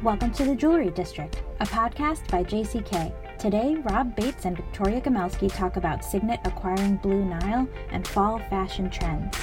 Welcome to the Jewelry District, a podcast by JCK. Today, Rob Bates and Victoria Gomelsky talk about Signet acquiring Blue Nile and fall fashion trends.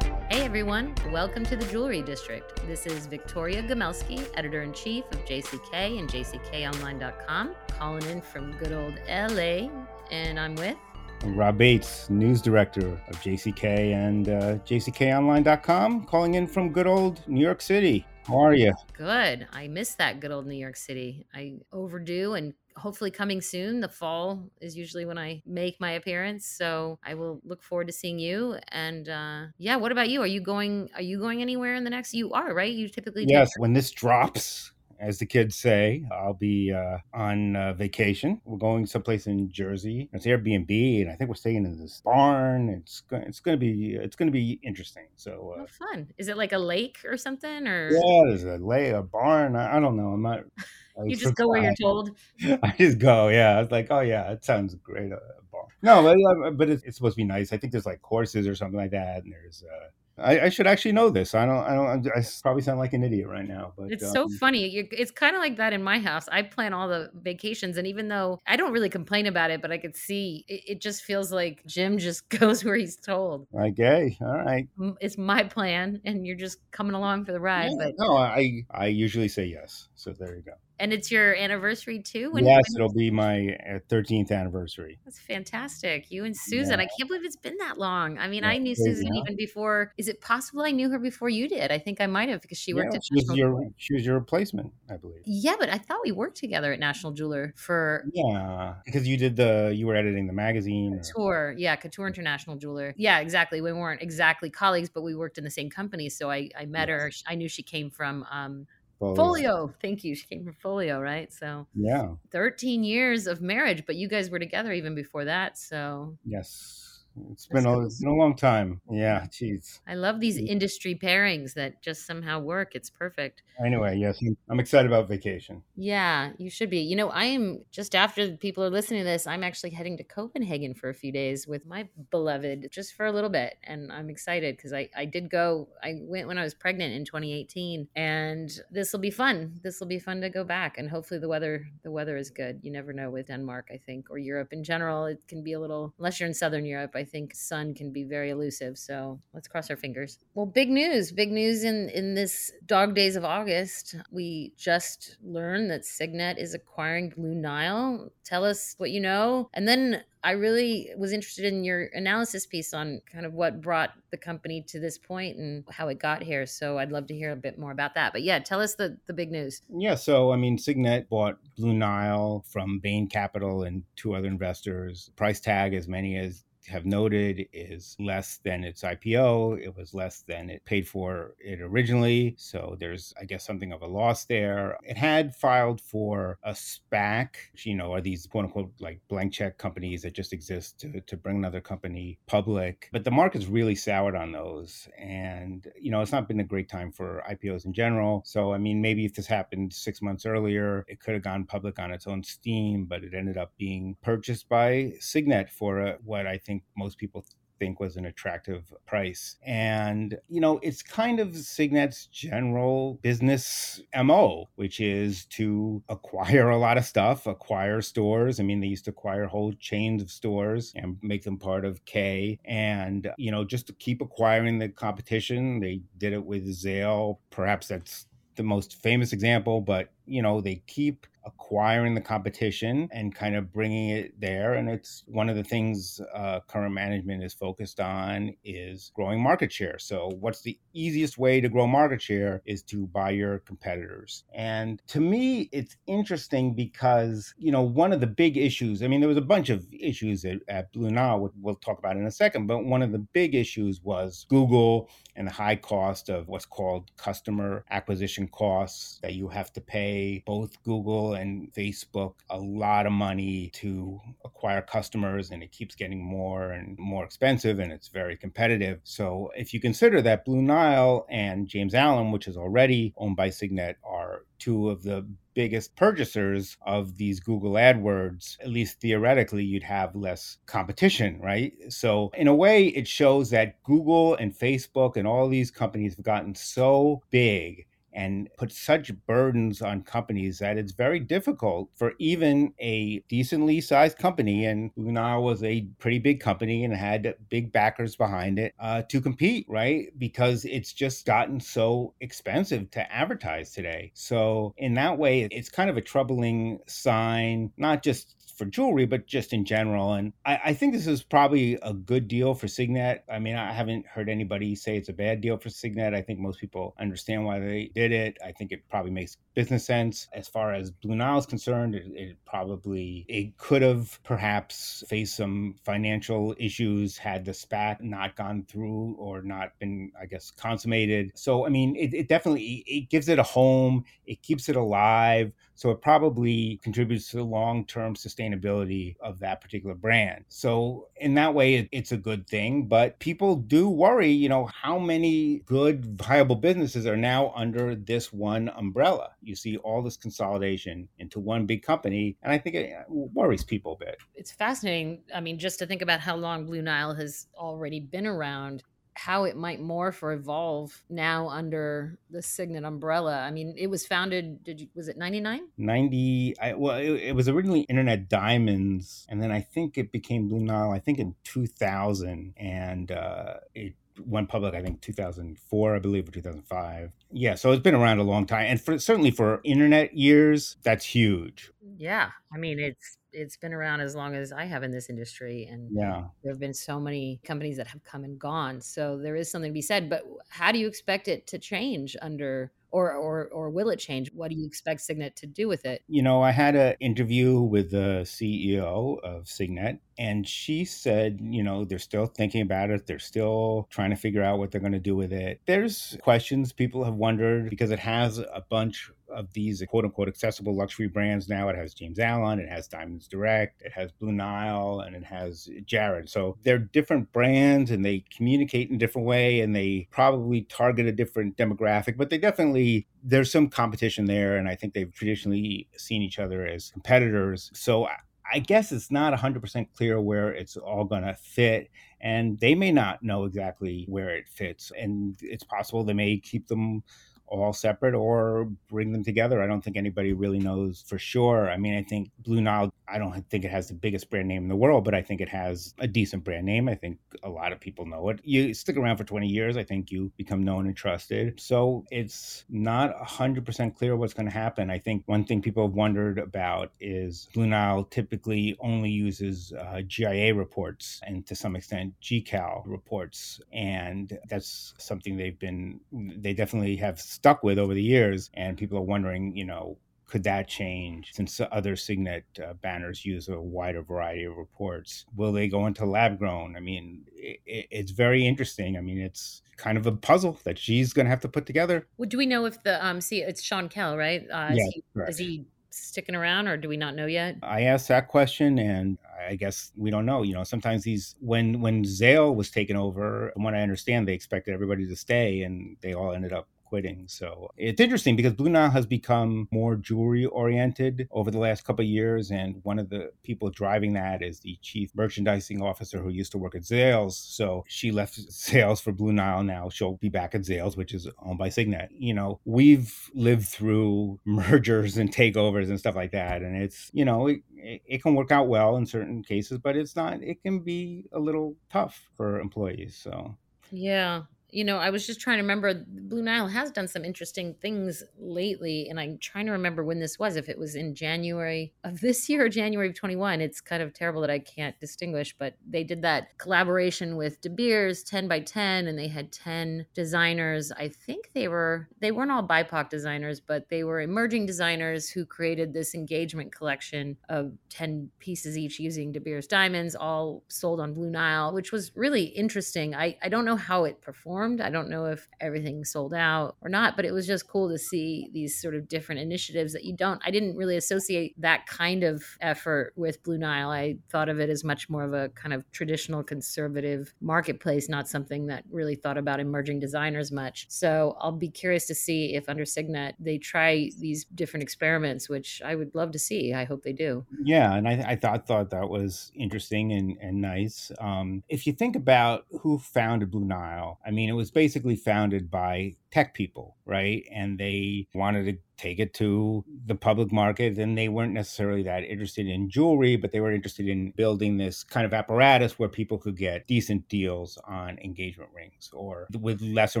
Hey everyone, welcome to the Jewelry District. This is Victoria Gomelsky, editor in chief of JCK and JCKOnline.com, calling in from good old LA, and I'm with. Rob Bates, news director of JCK and uh, JCKOnline.com, calling in from good old New York City. How are you? Good. I miss that good old New York City. I overdue and hopefully coming soon. The fall is usually when I make my appearance, so I will look forward to seeing you. And uh, yeah, what about you? Are you going? Are you going anywhere in the next? You are right. You typically yes. When this drops, as the kids say, I'll be uh, on uh, vacation. We're going someplace in Jersey. It's Airbnb, and I think we're staying in this barn. It's go- it's going to be it's going to be interesting. So uh, oh, fun! Is it like a lake or something? Or yeah, there's a lake, a barn. I, I don't know. I'm not. you just go where you're told. I just go. Yeah, I was like, oh yeah, it sounds great. Uh, barn. No, but, but it's, it's, supposed to be nice. I think there's like horses or something like that, and there's. Uh, I, I, should actually know this. I don't. I don't. I probably sound like an idiot right now, but it's um, so funny. You're, it's kind of like that in my house. I plan all the vacations, and even though I don't really complain about it, but I could see it, it just feels like Jim just goes where he's told. Like, hey, all right, it's my plan, and you're just coming along for the ride. Yeah, but no, I I usually say yes. So there you go. And it's your anniversary too? When, yes, when it'll be my 13th uh, anniversary. That's fantastic. You and Susan. Yeah. I can't believe it's been that long. I mean, yeah, I knew Susan yeah. even before. Is it possible I knew her before you did? I think I might have because she worked at she was, your, she was your replacement, I believe. Yeah, but I thought we worked together at National Jeweler for. Yeah, because you did the, you were editing the magazine. Couture. Or... Yeah, Couture International Jeweler. Yeah, exactly. We weren't exactly colleagues, but we worked in the same company. So I, I met yes. her. I knew she came from um, Folio. Folio. Thank you. She came from Folio, right? So yeah, 13 years of marriage, but you guys were together even before that. So yes. It's been a, it's been a long time. Yeah, jeez. I love these industry pairings that just somehow work. It's perfect. Anyway, yes, I'm excited about vacation. Yeah, you should be. You know, I am just after people are listening to this, I'm actually heading to Copenhagen for a few days with my beloved just for a little bit. And I'm excited because I, I did go, I went when I was pregnant in 2018 and this will be fun. This will be fun to go back and hopefully the weather, the weather is good. You never know with Denmark, I think, or Europe in general. It can be a little, unless you're in Southern Europe, I I think sun can be very elusive. So let's cross our fingers. Well, big news, big news in in this dog days of August. We just learned that Signet is acquiring Blue Nile. Tell us what you know, and then I really was interested in your analysis piece on kind of what brought the company to this point and how it got here. So I'd love to hear a bit more about that. But yeah, tell us the, the big news. Yeah. So, I mean, Signet bought Blue Nile from Bain Capital and two other investors. Price tag as many as have noted is less than its IPO. It was less than it paid for it originally. So there's, I guess, something of a loss there. It had filed for a SPAC, which, you know, are these quote unquote like blank check companies that just exist to, to bring another company public. But the market's really soured on those. And, you know, it's not been a great time for IPOs in general. So, I mean, maybe if this happened six months earlier, it could have gone public on its own steam, but it ended up being purchased by Signet for a, what I think think most people think was an attractive price. And, you know, it's kind of Signet's general business MO, which is to acquire a lot of stuff, acquire stores. I mean, they used to acquire whole chains of stores and make them part of Kay. And, you know, just to keep acquiring the competition, they did it with Zale. Perhaps that's the most famous example, but you know, they keep acquiring the competition and kind of bringing it there. And it's one of the things uh, current management is focused on is growing market share. So what's the easiest way to grow market share is to buy your competitors. And to me, it's interesting because, you know, one of the big issues, I mean, there was a bunch of issues at, at Blue Nile, we'll talk about in a second, but one of the big issues was Google and the high cost of what's called customer acquisition costs that you have to pay both Google and Facebook a lot of money to acquire customers, and it keeps getting more and more expensive, and it's very competitive. So, if you consider that Blue Nile and James Allen, which is already owned by Signet, are two of the biggest purchasers of these Google AdWords, at least theoretically, you'd have less competition, right? So, in a way, it shows that Google and Facebook and all these companies have gotten so big and put such burdens on companies that it's very difficult for even a decently sized company, and Nile was a pretty big company and had big backers behind it, uh, to compete, right? Because it's just gotten so expensive to advertise today. So, in that way, it's kind of a troubling sign, not just for jewelry, but just in general. And I, I, think this is probably a good deal for Signet. I mean, I haven't heard anybody say it's a bad deal for Signet. I think most people understand why they did it. I think it probably makes business sense. As far as Blue Nile is concerned, it, it probably it could have perhaps faced some financial issues had the SPAC not gone through or not been, I guess, consummated. So I mean, it, it definitely it gives it a home. It keeps it alive. So it probably contributes to the long term sustainability of that particular brand. So in that way, it, it's a good thing. But people do worry, you know, how many good, viable businesses are now under this one umbrella? You see all this consolidation into one big company. And I think it uh, worries people a bit. It's fascinating. I mean, just to think about how long Blue Nile has already been around how it might morph or evolve now under the Signet umbrella. I mean, it was founded. Did you, was it ninety nine? Ninety. I, well, it, it, was originally Internet Diamonds, and then I think it became Blue Nile. I think in two thousand, and uh, it went public. I think two thousand four, I believe, or two thousand five. Yeah, so it's been around a long time, and for certainly for internet years, that's huge. Yeah, I mean, it's it's been around as long as I have in this industry, and yeah, there have been so many companies that have come and gone. So there is something to be said. But how do you expect it to change under? Or, or, or will it change? What do you expect Signet to do with it? You know, I had an interview with the CEO of Signet, and she said, you know, they're still thinking about it. They're still trying to figure out what they're going to do with it. There's questions people have wondered because it has a bunch of these uh, quote unquote accessible luxury brands now. It has James Allen, it has Diamonds Direct, it has Blue Nile, and it has Jared. So they're different brands and they communicate in a different way and they probably target a different demographic, but they definitely there's some competition there and I think they've traditionally seen each other as competitors. So I guess it's not 100% clear where it's all going to fit. And they may not know exactly where it fits. And it's possible they may keep them all separate or bring them together. I don't think anybody really knows for sure. I mean, I think Blue Nile, I don't think it has the biggest brand name in the world, but I think it has a decent brand name. I think a lot of people know it. You stick around for 20 years, I think you become known and trusted. So it's not 100% clear what's going to happen. I think one thing people have wondered about is Blue Nile typically only uses uh, GIA reports and to some extent GCAL reports. And that's something they've been, they definitely have stuck with over the years. And people are wondering, you know, could that change since other Signet uh, banners use a wider variety of reports? Will they go into lab grown? I mean, it, it's very interesting. I mean, it's kind of a puzzle that she's going to have to put together. Well, do we know if the um see it's Sean Kell, right? Uh, yeah, is, he, is he sticking around or do we not know yet? I asked that question and I guess we don't know. You know, sometimes these when when Zale was taken over, from what I understand, they expected everybody to stay and they all ended up quitting. So it's interesting because Blue Nile has become more jewelry oriented over the last couple of years. And one of the people driving that is the chief merchandising officer who used to work at Zales. So she left Zales for Blue Nile now. She'll be back at Zales, which is owned by Signet. You know, we've lived through mergers and takeovers and stuff like that. And it's, you know, it, it can work out well in certain cases, but it's not, it can be a little tough for employees. So. Yeah, you know, I was just trying to remember Blue Nile has done some interesting things lately. And I'm trying to remember when this was, if it was in January of this year or January of 21. It's kind of terrible that I can't distinguish, but they did that collaboration with De Beers 10 by 10, and they had 10 designers. I think they were, they weren't all BIPOC designers, but they were emerging designers who created this engagement collection of 10 pieces each using De Beers diamonds, all sold on Blue Nile, which was really interesting. I, I don't know how it performed performed. I don't know if everything sold out or not, but it was just cool to see these sort of different initiatives that you don't, I didn't really associate that kind of effort with Blue Nile. I thought of it as much more of a kind of traditional conservative marketplace, not something that really thought about emerging designers much. So I'll be curious to see if under Signet they try these different experiments, which I would love to see. I hope they do. Yeah, and I, I thought thought that was interesting and, and nice. Um, if you think about who founded Blue Nile, I mean, it was basically founded by tech people, right? And they wanted to take it to the public market and they weren't necessarily that interested in jewelry but they were interested in building this kind of apparatus where people could get decent deals on engagement rings or with lesser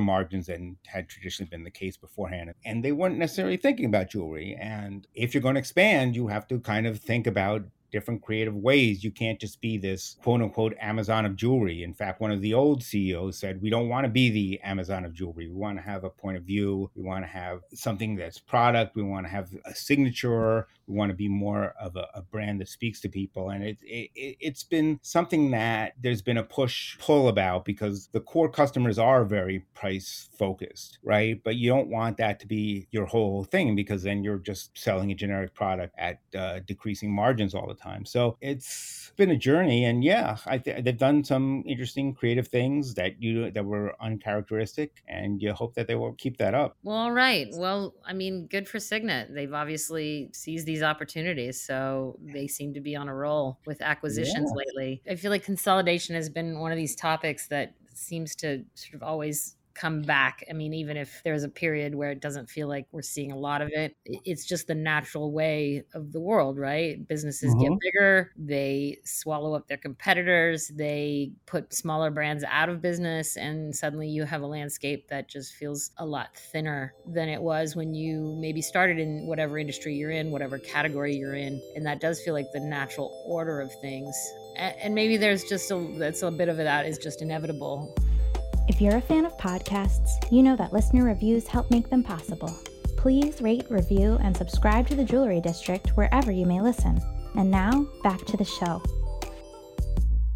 margins than had traditionally been the case beforehand and they weren't necessarily thinking about jewelry and if you're going to expand you have to kind of think about different creative ways. You can't just be this quote unquote Amazon of jewelry. In fact, one of the old CEOs said, We don't want to be the Amazon of jewelry. We want to have a point of view. We want to have something that's product. We want to have a signature. We want to be more of a, a brand that speaks to people. And it, it, it's been something that there's been a push pull about because the core customers are very price focused, right? But you don't want that to be your whole thing because then you're just selling a generic product at uh, decreasing margins all the time. So it's been a journey, and yeah, I th- they've done some interesting creative things that you that were uncharacteristic, and you hope that they will keep that up. Well, all right. Well, I mean, good for Signet. They've obviously seized these opportunities, so they seem to be on a roll with acquisitions yeah. lately. I feel like consolidation has been one of these topics that seems to sort of always come back. I mean, even if there's a period where it doesn't feel like we're seeing a lot of it, it's just the natural way of the world, right? Businesses get mm-hmm. bigger, they swallow up their competitors, they put smaller brands out of business, and suddenly you have a landscape that just feels a lot thinner than it was when you maybe started in whatever industry you're in, whatever category you're in. And that does feel like the natural order of things. And maybe there's just a that's a bit of that is just inevitable. If you're a fan of podcasts, you know that listener reviews help make them possible. Please rate, review, and subscribe to the Jewelry District wherever you may listen. And now, back to the show.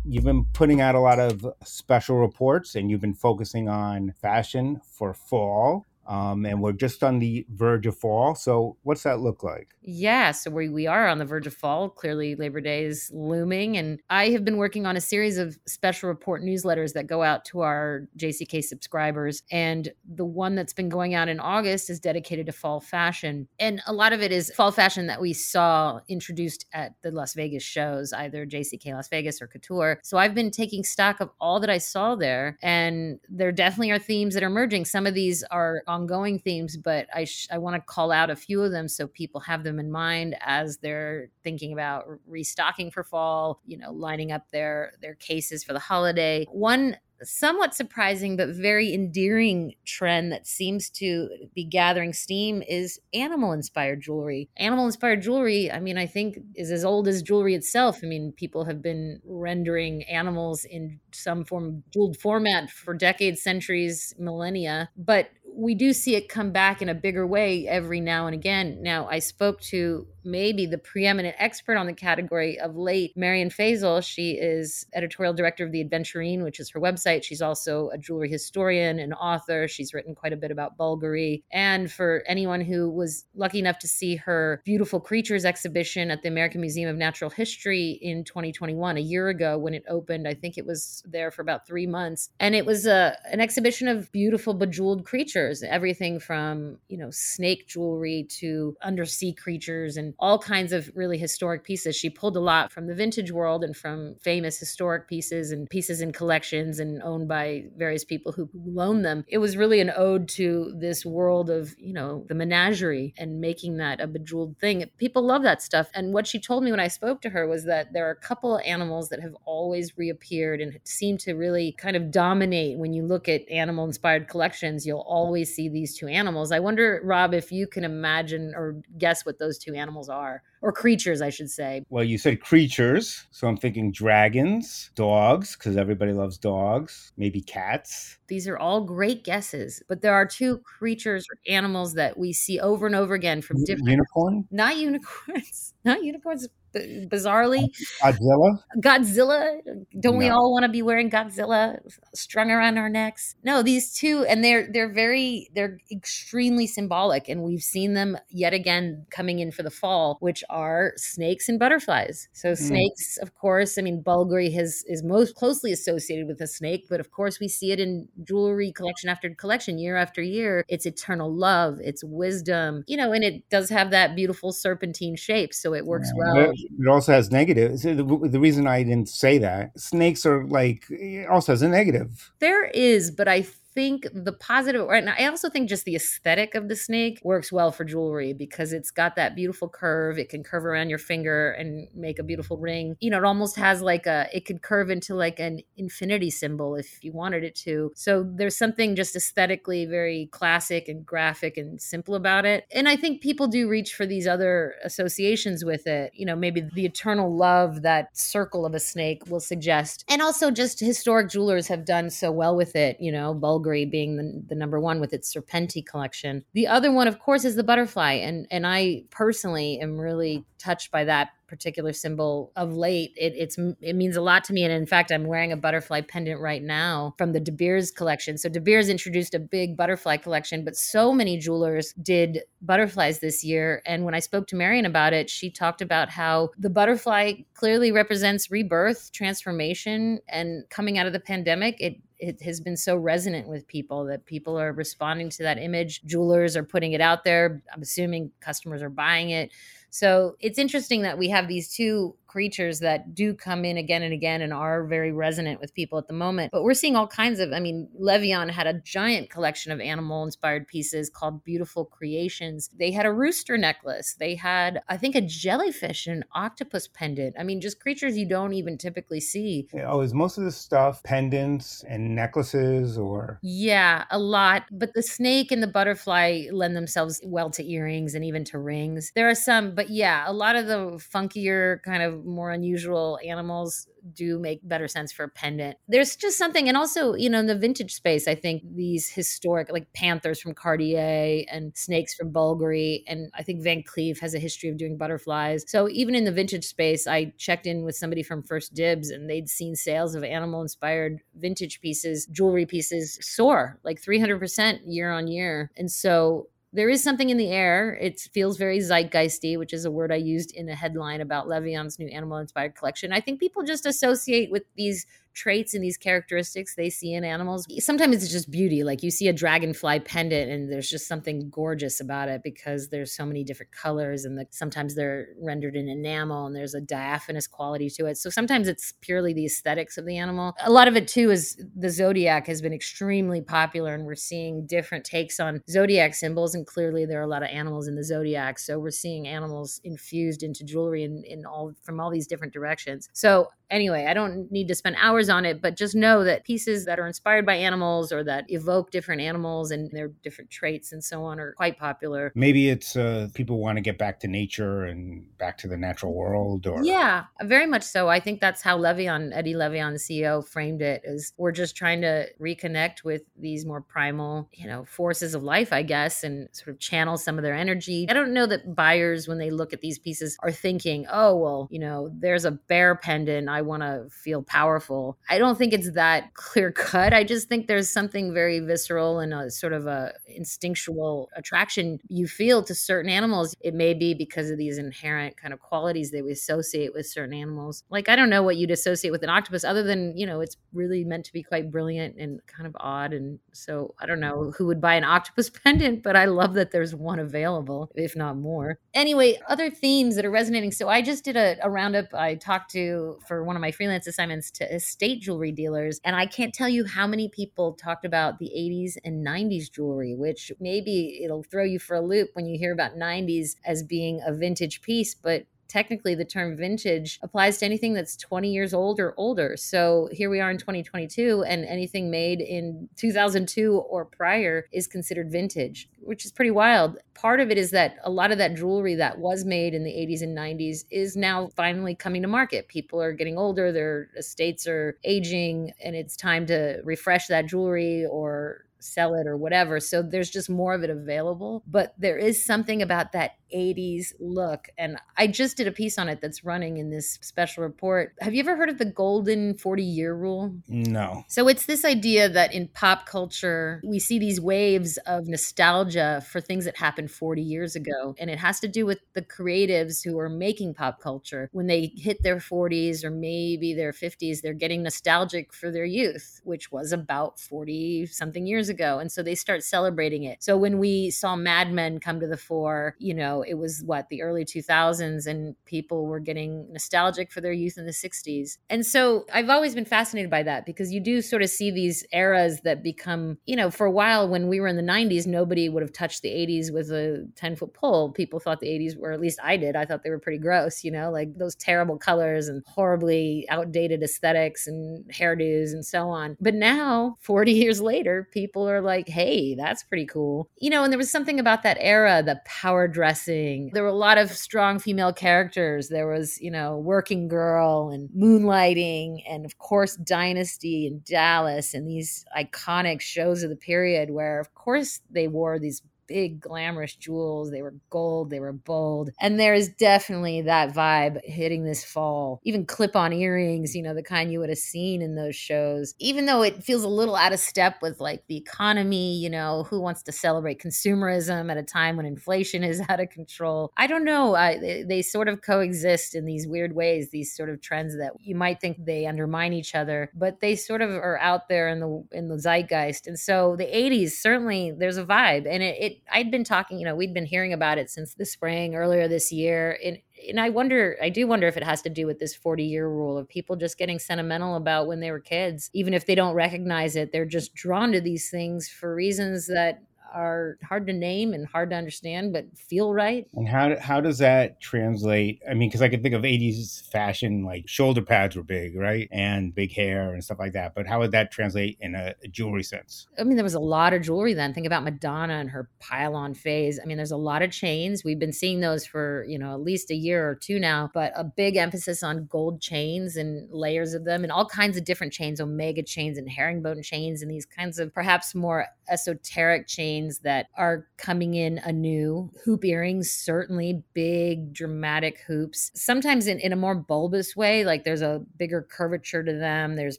You've been putting out a lot of special reports and you've been focusing on fashion for fall. Um, and we're just on the verge of fall. So, what's that look like? Yeah, so we, we are on the verge of fall. Clearly, Labor Day is looming. And I have been working on a series of special report newsletters that go out to our JCK subscribers. And the one that's been going out in August is dedicated to fall fashion. And a lot of it is fall fashion that we saw introduced at the Las Vegas shows, either JCK Las Vegas or Couture. So, I've been taking stock of all that I saw there. And there definitely are themes that are emerging. Some of these are on ongoing themes, but I sh- I want to call out a few of them so people have them in mind as they're thinking about restocking for fall. You know, lining up their their cases for the holiday. One somewhat surprising but very endearing trend that seems to be gathering steam is animal inspired jewelry. Animal inspired jewelry, I mean, I think is as old as jewelry itself. I mean, people have been rendering animals in some form of jeweled format for decades, centuries, millennia. But we do see it come back in a bigger way every now and again. Now, I spoke to maybe the preeminent expert on the category of late, Marion Fasel. She is editorial director of The Adventurine, which is her website. She's also a jewelry historian and author. She's written quite a bit about Bulgari. And for anyone who was lucky enough to see her Beautiful Creatures exhibition at the American Museum of Natural History in 2021, a year ago when it opened, I think it was there for about three months. And it was a, an exhibition of beautiful bejeweled creatures, everything from, you know, snake jewelry to undersea creatures and all kinds of really historic pieces. She pulled a lot from the vintage world and from famous historic pieces and pieces in collections and owned by various people who loan them. It was really an ode to this world of, you know, the menagerie and making that a bejeweled thing. People love that stuff. And what she told me when I spoke to her was that there are a couple of animals that have always reappeared and seem to really kind of dominate when you look at animal inspired collections. You'll always see these two animals. I wonder, Rob, if you can imagine or guess what those two animals animals are, or creatures, I should say. Well, you said creatures, so I'm thinking dragons, dogs, because everybody loves dogs, maybe cats. These are all great guesses, but there are two creatures or animals that we see over and over again from different. Unicorn? Not unicorns. Not unicorns bizarrely. Godzilla? Godzilla. Don't no. we all want to be wearing Godzilla strung around our necks? No, these two and they're they're very they're extremely symbolic and we've seen them yet again coming in for the fall, which are snakes and butterflies. So mm. snakes, of course, I mean Bulgari has is most closely associated with a snake, but of course we see it in jewelry collection after collection year after year. It's eternal love, it's wisdom, you know, and it does have that beautiful serpentine shape, so it works yeah. well it also has negatives. The, the reason I didn't say that snakes are like also has a negative. There is, but I think the positive, and I also think just the aesthetic of the snake works well for jewelry because it's got that beautiful curve. It can curve around your finger and make a beautiful ring. You know, it almost has like a, it could curve into like an infinity symbol if you wanted it to. So there's something just aesthetically very classic and graphic and simple about it. And I think people do reach for these other associations with it. You know, maybe the eternal love that circle of a snake will suggest. And also just historic jewelers have done so well with it, you know, Bulgari Being the, the number one with its Serpenti collection. The other one, of course, is the butterfly, and and I personally am really touched by that particular symbol of late. It, it's it means a lot to me, and in fact, I'm wearing a butterfly pendant right now from the De Beers collection. So De Beers introduced a big butterfly collection, but so many jewelers did butterflies this year. And when I spoke to Marion about it, she talked about how the butterfly clearly represents rebirth, transformation, and coming out of the pandemic, it it has been so resonant with people that people are responding to that image. Jewelers are putting it out there. I'm assuming customers are buying it. So it's interesting that we have these two creatures that do come in again and again and are very resonant with people at the moment. But we're seeing all kinds of, I mean, Le Vian had a giant collection of animal inspired pieces called Beautiful Creations. They had a rooster necklace. They had, I think, a jellyfish and an octopus pendant. I mean, just creatures you don't even typically see. Oh, is most of the stuff pendants and necklaces or? Yeah, a lot. But the snake and the butterfly lend themselves well to earrings and even to rings. There are some, but yeah, a lot of the funkier kind of more unusual animals do make better sense for a pendant. There's just something, and also, you know, in the vintage space, I think these historic, like panthers from Cartier and snakes from Bulgari, and I think Van Cleef has a history of doing butterflies. So even in the vintage space, I checked in with somebody from 1stDibs, and they'd seen sales of animal inspired vintage pieces, jewelry pieces soar like 300% year on year. And so there is something in the air. It feels very zeitgeisty, which is a word I used in a headline about Le Vian's new animal inspired collection. I think people just associate with these traits and these characteristics they see in animals. Sometimes it's just beauty. Like you see a dragonfly pendant and there's just something gorgeous about it because there's so many different colors and the, sometimes they're rendered in enamel and there's a diaphanous quality to it. So sometimes it's purely the aesthetics of the animal. A lot of it too is the zodiac has been extremely popular and we're seeing different takes on zodiac symbols and clearly there are a lot of animals in the zodiac. So we're seeing animals infused into jewelry in, in all from all these different directions. So anyway, I don't need to spend hours on it, but just know that pieces that are inspired by animals or that evoke different animals and their different traits and so on are quite popular. Maybe it's uh, people want to get back to nature and back to the natural world or Yeah, very much so. I think that's how Le Vian, Eddie Le Vian, the CEO, framed it is we're just trying to reconnect with these more primal, you know, forces of life, I guess, and sort of channel some of their energy. I don't know that buyers, when they look at these pieces, are thinking, oh, well, you know, there's a bear pendant. I want to feel powerful. I don't think it's that clear cut. I just think there's something very visceral and a sort of a instinctual attraction you feel to certain animals. It may be because of these inherent kind of qualities that we associate with certain animals. Like I don't know what you'd associate with an octopus other than, you know, it's really meant to be quite brilliant and kind of odd and so I don't know who would buy an octopus pendant, but I love that there's one available, if not more. Anyway, other themes that are resonating. So I just did a, a roundup. I talked to for one of my freelance assignments to estate jewelry dealers. And I can't tell you how many people talked about the 80s and 90s jewelry, which maybe it'll throw you for a loop when you hear about 90s as being a vintage piece. But technically the term vintage applies to anything that's 20 years old or older. So here we are in 2022, and anything made in 2002 or prior is considered vintage, which is pretty wild. Part of it is that a lot of that jewelry that was made in the 80s and 90s is now finally coming to market. People are getting older, their estates are aging, and it's time to refresh that jewelry or sell it or whatever. So there's just more of it available. But there is something about that 80s look. And I just did a piece on it that's running in this special report. Have you ever heard of the golden 40 year rule? No. So it's this idea that in pop culture, we see these waves of nostalgia for things that happened 40 years ago. And it has to do with the creatives who are making pop culture. When they hit their 40s or maybe their 50s, they're getting nostalgic for their youth, which was about 40 something years ago. And so they start celebrating it. So when we saw Mad Men come to the fore, you know, it was what the early 2000s and people were getting nostalgic for their youth in the 60s. And so I've always been fascinated by that because you do sort of see these eras that become, you know, for a while when we were in the 90s, nobody would have touched the 80s with a 10 foot pole. People thought the 80s were, at least I did, I thought they were pretty gross, you know, like those terrible colors and horribly outdated aesthetics and hairdos and so on. But now, 40 years later, people are like, hey, that's pretty cool. You know, and there was something about that era, the power dressing. There were a lot of strong female characters. There was, you know, Working Girl and Moonlighting, and of course, Dynasty and Dallas, and these iconic shows of the period where, of course, they wore these big glamorous jewels. They were gold, they were bold. And there is definitely that vibe hitting this fall. Even clip on earrings, you know, the kind you would have seen in those shows. Even though it feels a little out of step with like the economy, you know, who wants to celebrate consumerism at a time when inflation is out of control? I don't know. I, they, they sort of coexist in these weird ways, these sort of trends that you might think they undermine each other, but they sort of are out there in the in the zeitgeist. And so the 80s certainly there's a vibe and it, it I'd been talking, you know, we'd been hearing about it since the spring earlier this year. And and I wonder, I do wonder if it has to do with this 40 year rule of people just getting sentimental about when they were kids. Even if they don't recognize it, they're just drawn to these things for reasons that are hard to name and hard to understand, but feel right. And how how does that translate? I mean, because I can think of '80s fashion, like shoulder pads were big, right, and big hair and stuff like that. But how would that translate in a, a jewelry sense? I mean, there was a lot of jewelry then. Think about Madonna and her pile-on phase. I mean, there's a lot of chains. We've been seeing those for you know at least a year or two now. But a big emphasis on gold chains and layers of them, and all kinds of different chains, omega chains and herringbone chains, and these kinds of perhaps more esoteric chains that are coming in anew. Hoop earrings, certainly big, dramatic hoops. Sometimes in, in a more bulbous way, like there's a bigger curvature to them. There's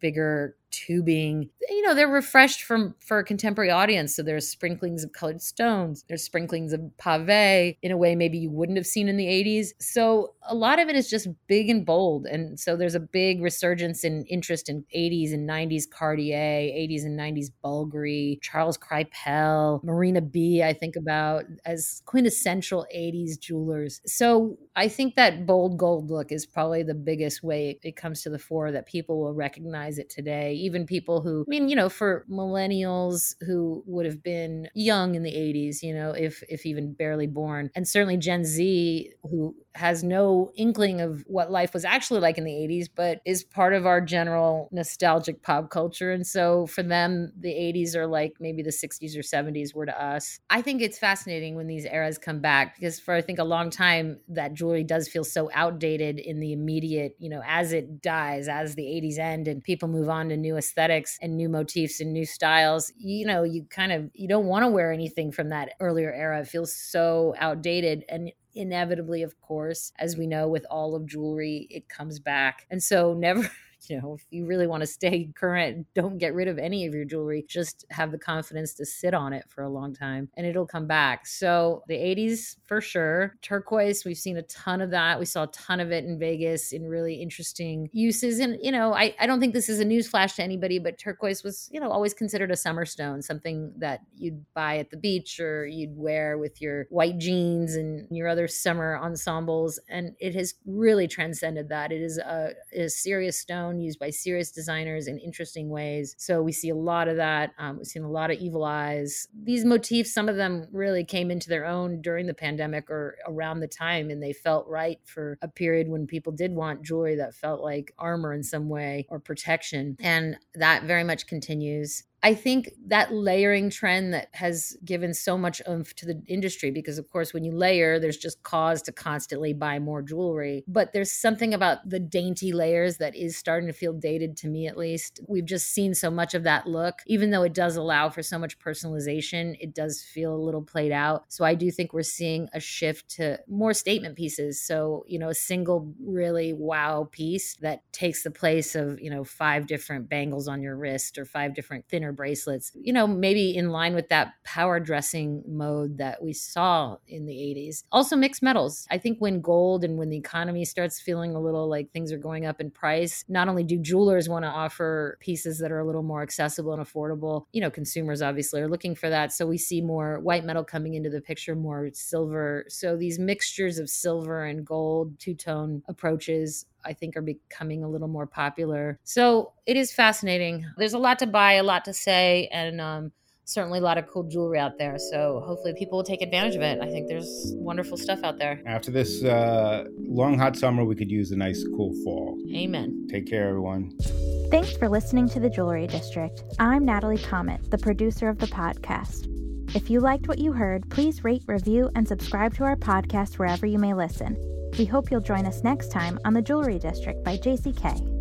bigger tubing. You know, they're refreshed from for a contemporary audience. So there's sprinklings of colored stones, there's sprinklings of pave in a way maybe you wouldn't have seen in the 80s. So a lot of it is just big and bold. And so there's a big resurgence in interest in 80s and 90s Cartier, 80s and 90s Bulgari, Charles Krypell, Marina B, I think about as quintessential 80s jewelers. So I think that bold gold look is probably the biggest way it comes to the fore that people will recognize it today even people who, I mean, you know, for millennials who would have been young in the 80s, you know, if if even barely born, and certainly Gen Z who has no inkling of what life was actually like in the 80s, but is part of our general nostalgic pop culture. And so for them, the 80s are like maybe the 60s or 70s were to us. I think it's fascinating when these eras come back because for I think a long time that jewelry does feel so outdated in the immediate, you know, as it dies, as the 80s end and people move on to new aesthetics and new motifs and new styles, you know, you kind of you don't want to wear anything from that earlier era. It feels so outdated. And inevitably, of course, as we know with all of jewelry, it comes back. And so never you know, if you really want to stay current, don't get rid of any of your jewelry. Just have the confidence to sit on it for a long time and it'll come back. So the 80s for sure. Turquoise, we've seen a ton of that. We saw a ton of it in Vegas in really interesting uses. And, you know, I, I don't think this is a news flash to anybody, but turquoise was, you know, always considered a summer stone, something that you'd buy at the beach or you'd wear with your white jeans and your other summer ensembles. And it has really transcended that. It is a, a serious stone used by serious designers in interesting ways. So we see a lot of that. Um, we've seen a lot of evil eyes. These motifs, some of them really came into their own during the pandemic or around the time, and they felt right for a period when people did want jewelry that felt like armor in some way or protection. And that very much continues. I think that layering trend that has given so much oomph to the industry, because of course, when you layer, there's just cause to constantly buy more jewelry. But there's something about the dainty layers that is starting to feel dated to me, at least. We've just seen so much of that look, even though it does allow for so much personalization, it does feel a little played out. So I do think we're seeing a shift to more statement pieces. So, you know, a single really wow piece that takes the place of, you know, five different bangles on your wrist or five different thinner bracelets, you know, maybe in line with that power dressing mode that we saw in the 80s. Also, mixed metals. I think when gold and when the economy starts feeling a little like things are going up in price, not only do jewelers want to offer pieces that are a little more accessible and affordable, you know, consumers obviously are looking for that. So we see more white metal coming into the picture, more silver. So these mixtures of silver and gold, two tone approaches I think are becoming a little more popular. So it is fascinating. There's a lot to buy, a lot to say, and um, certainly a lot of cool jewelry out there. So hopefully people will take advantage of it. I think there's wonderful stuff out there. After this uh, long, hot summer, we could use a nice, cool fall. Amen. Take care, everyone. Thanks for listening to the Jewelry District. I'm Natalie Chomet, the producer of the podcast. If you liked what you heard, please rate, review, and subscribe to our podcast wherever you may listen. We hope you'll join us next time on The Jewelry District by JCK.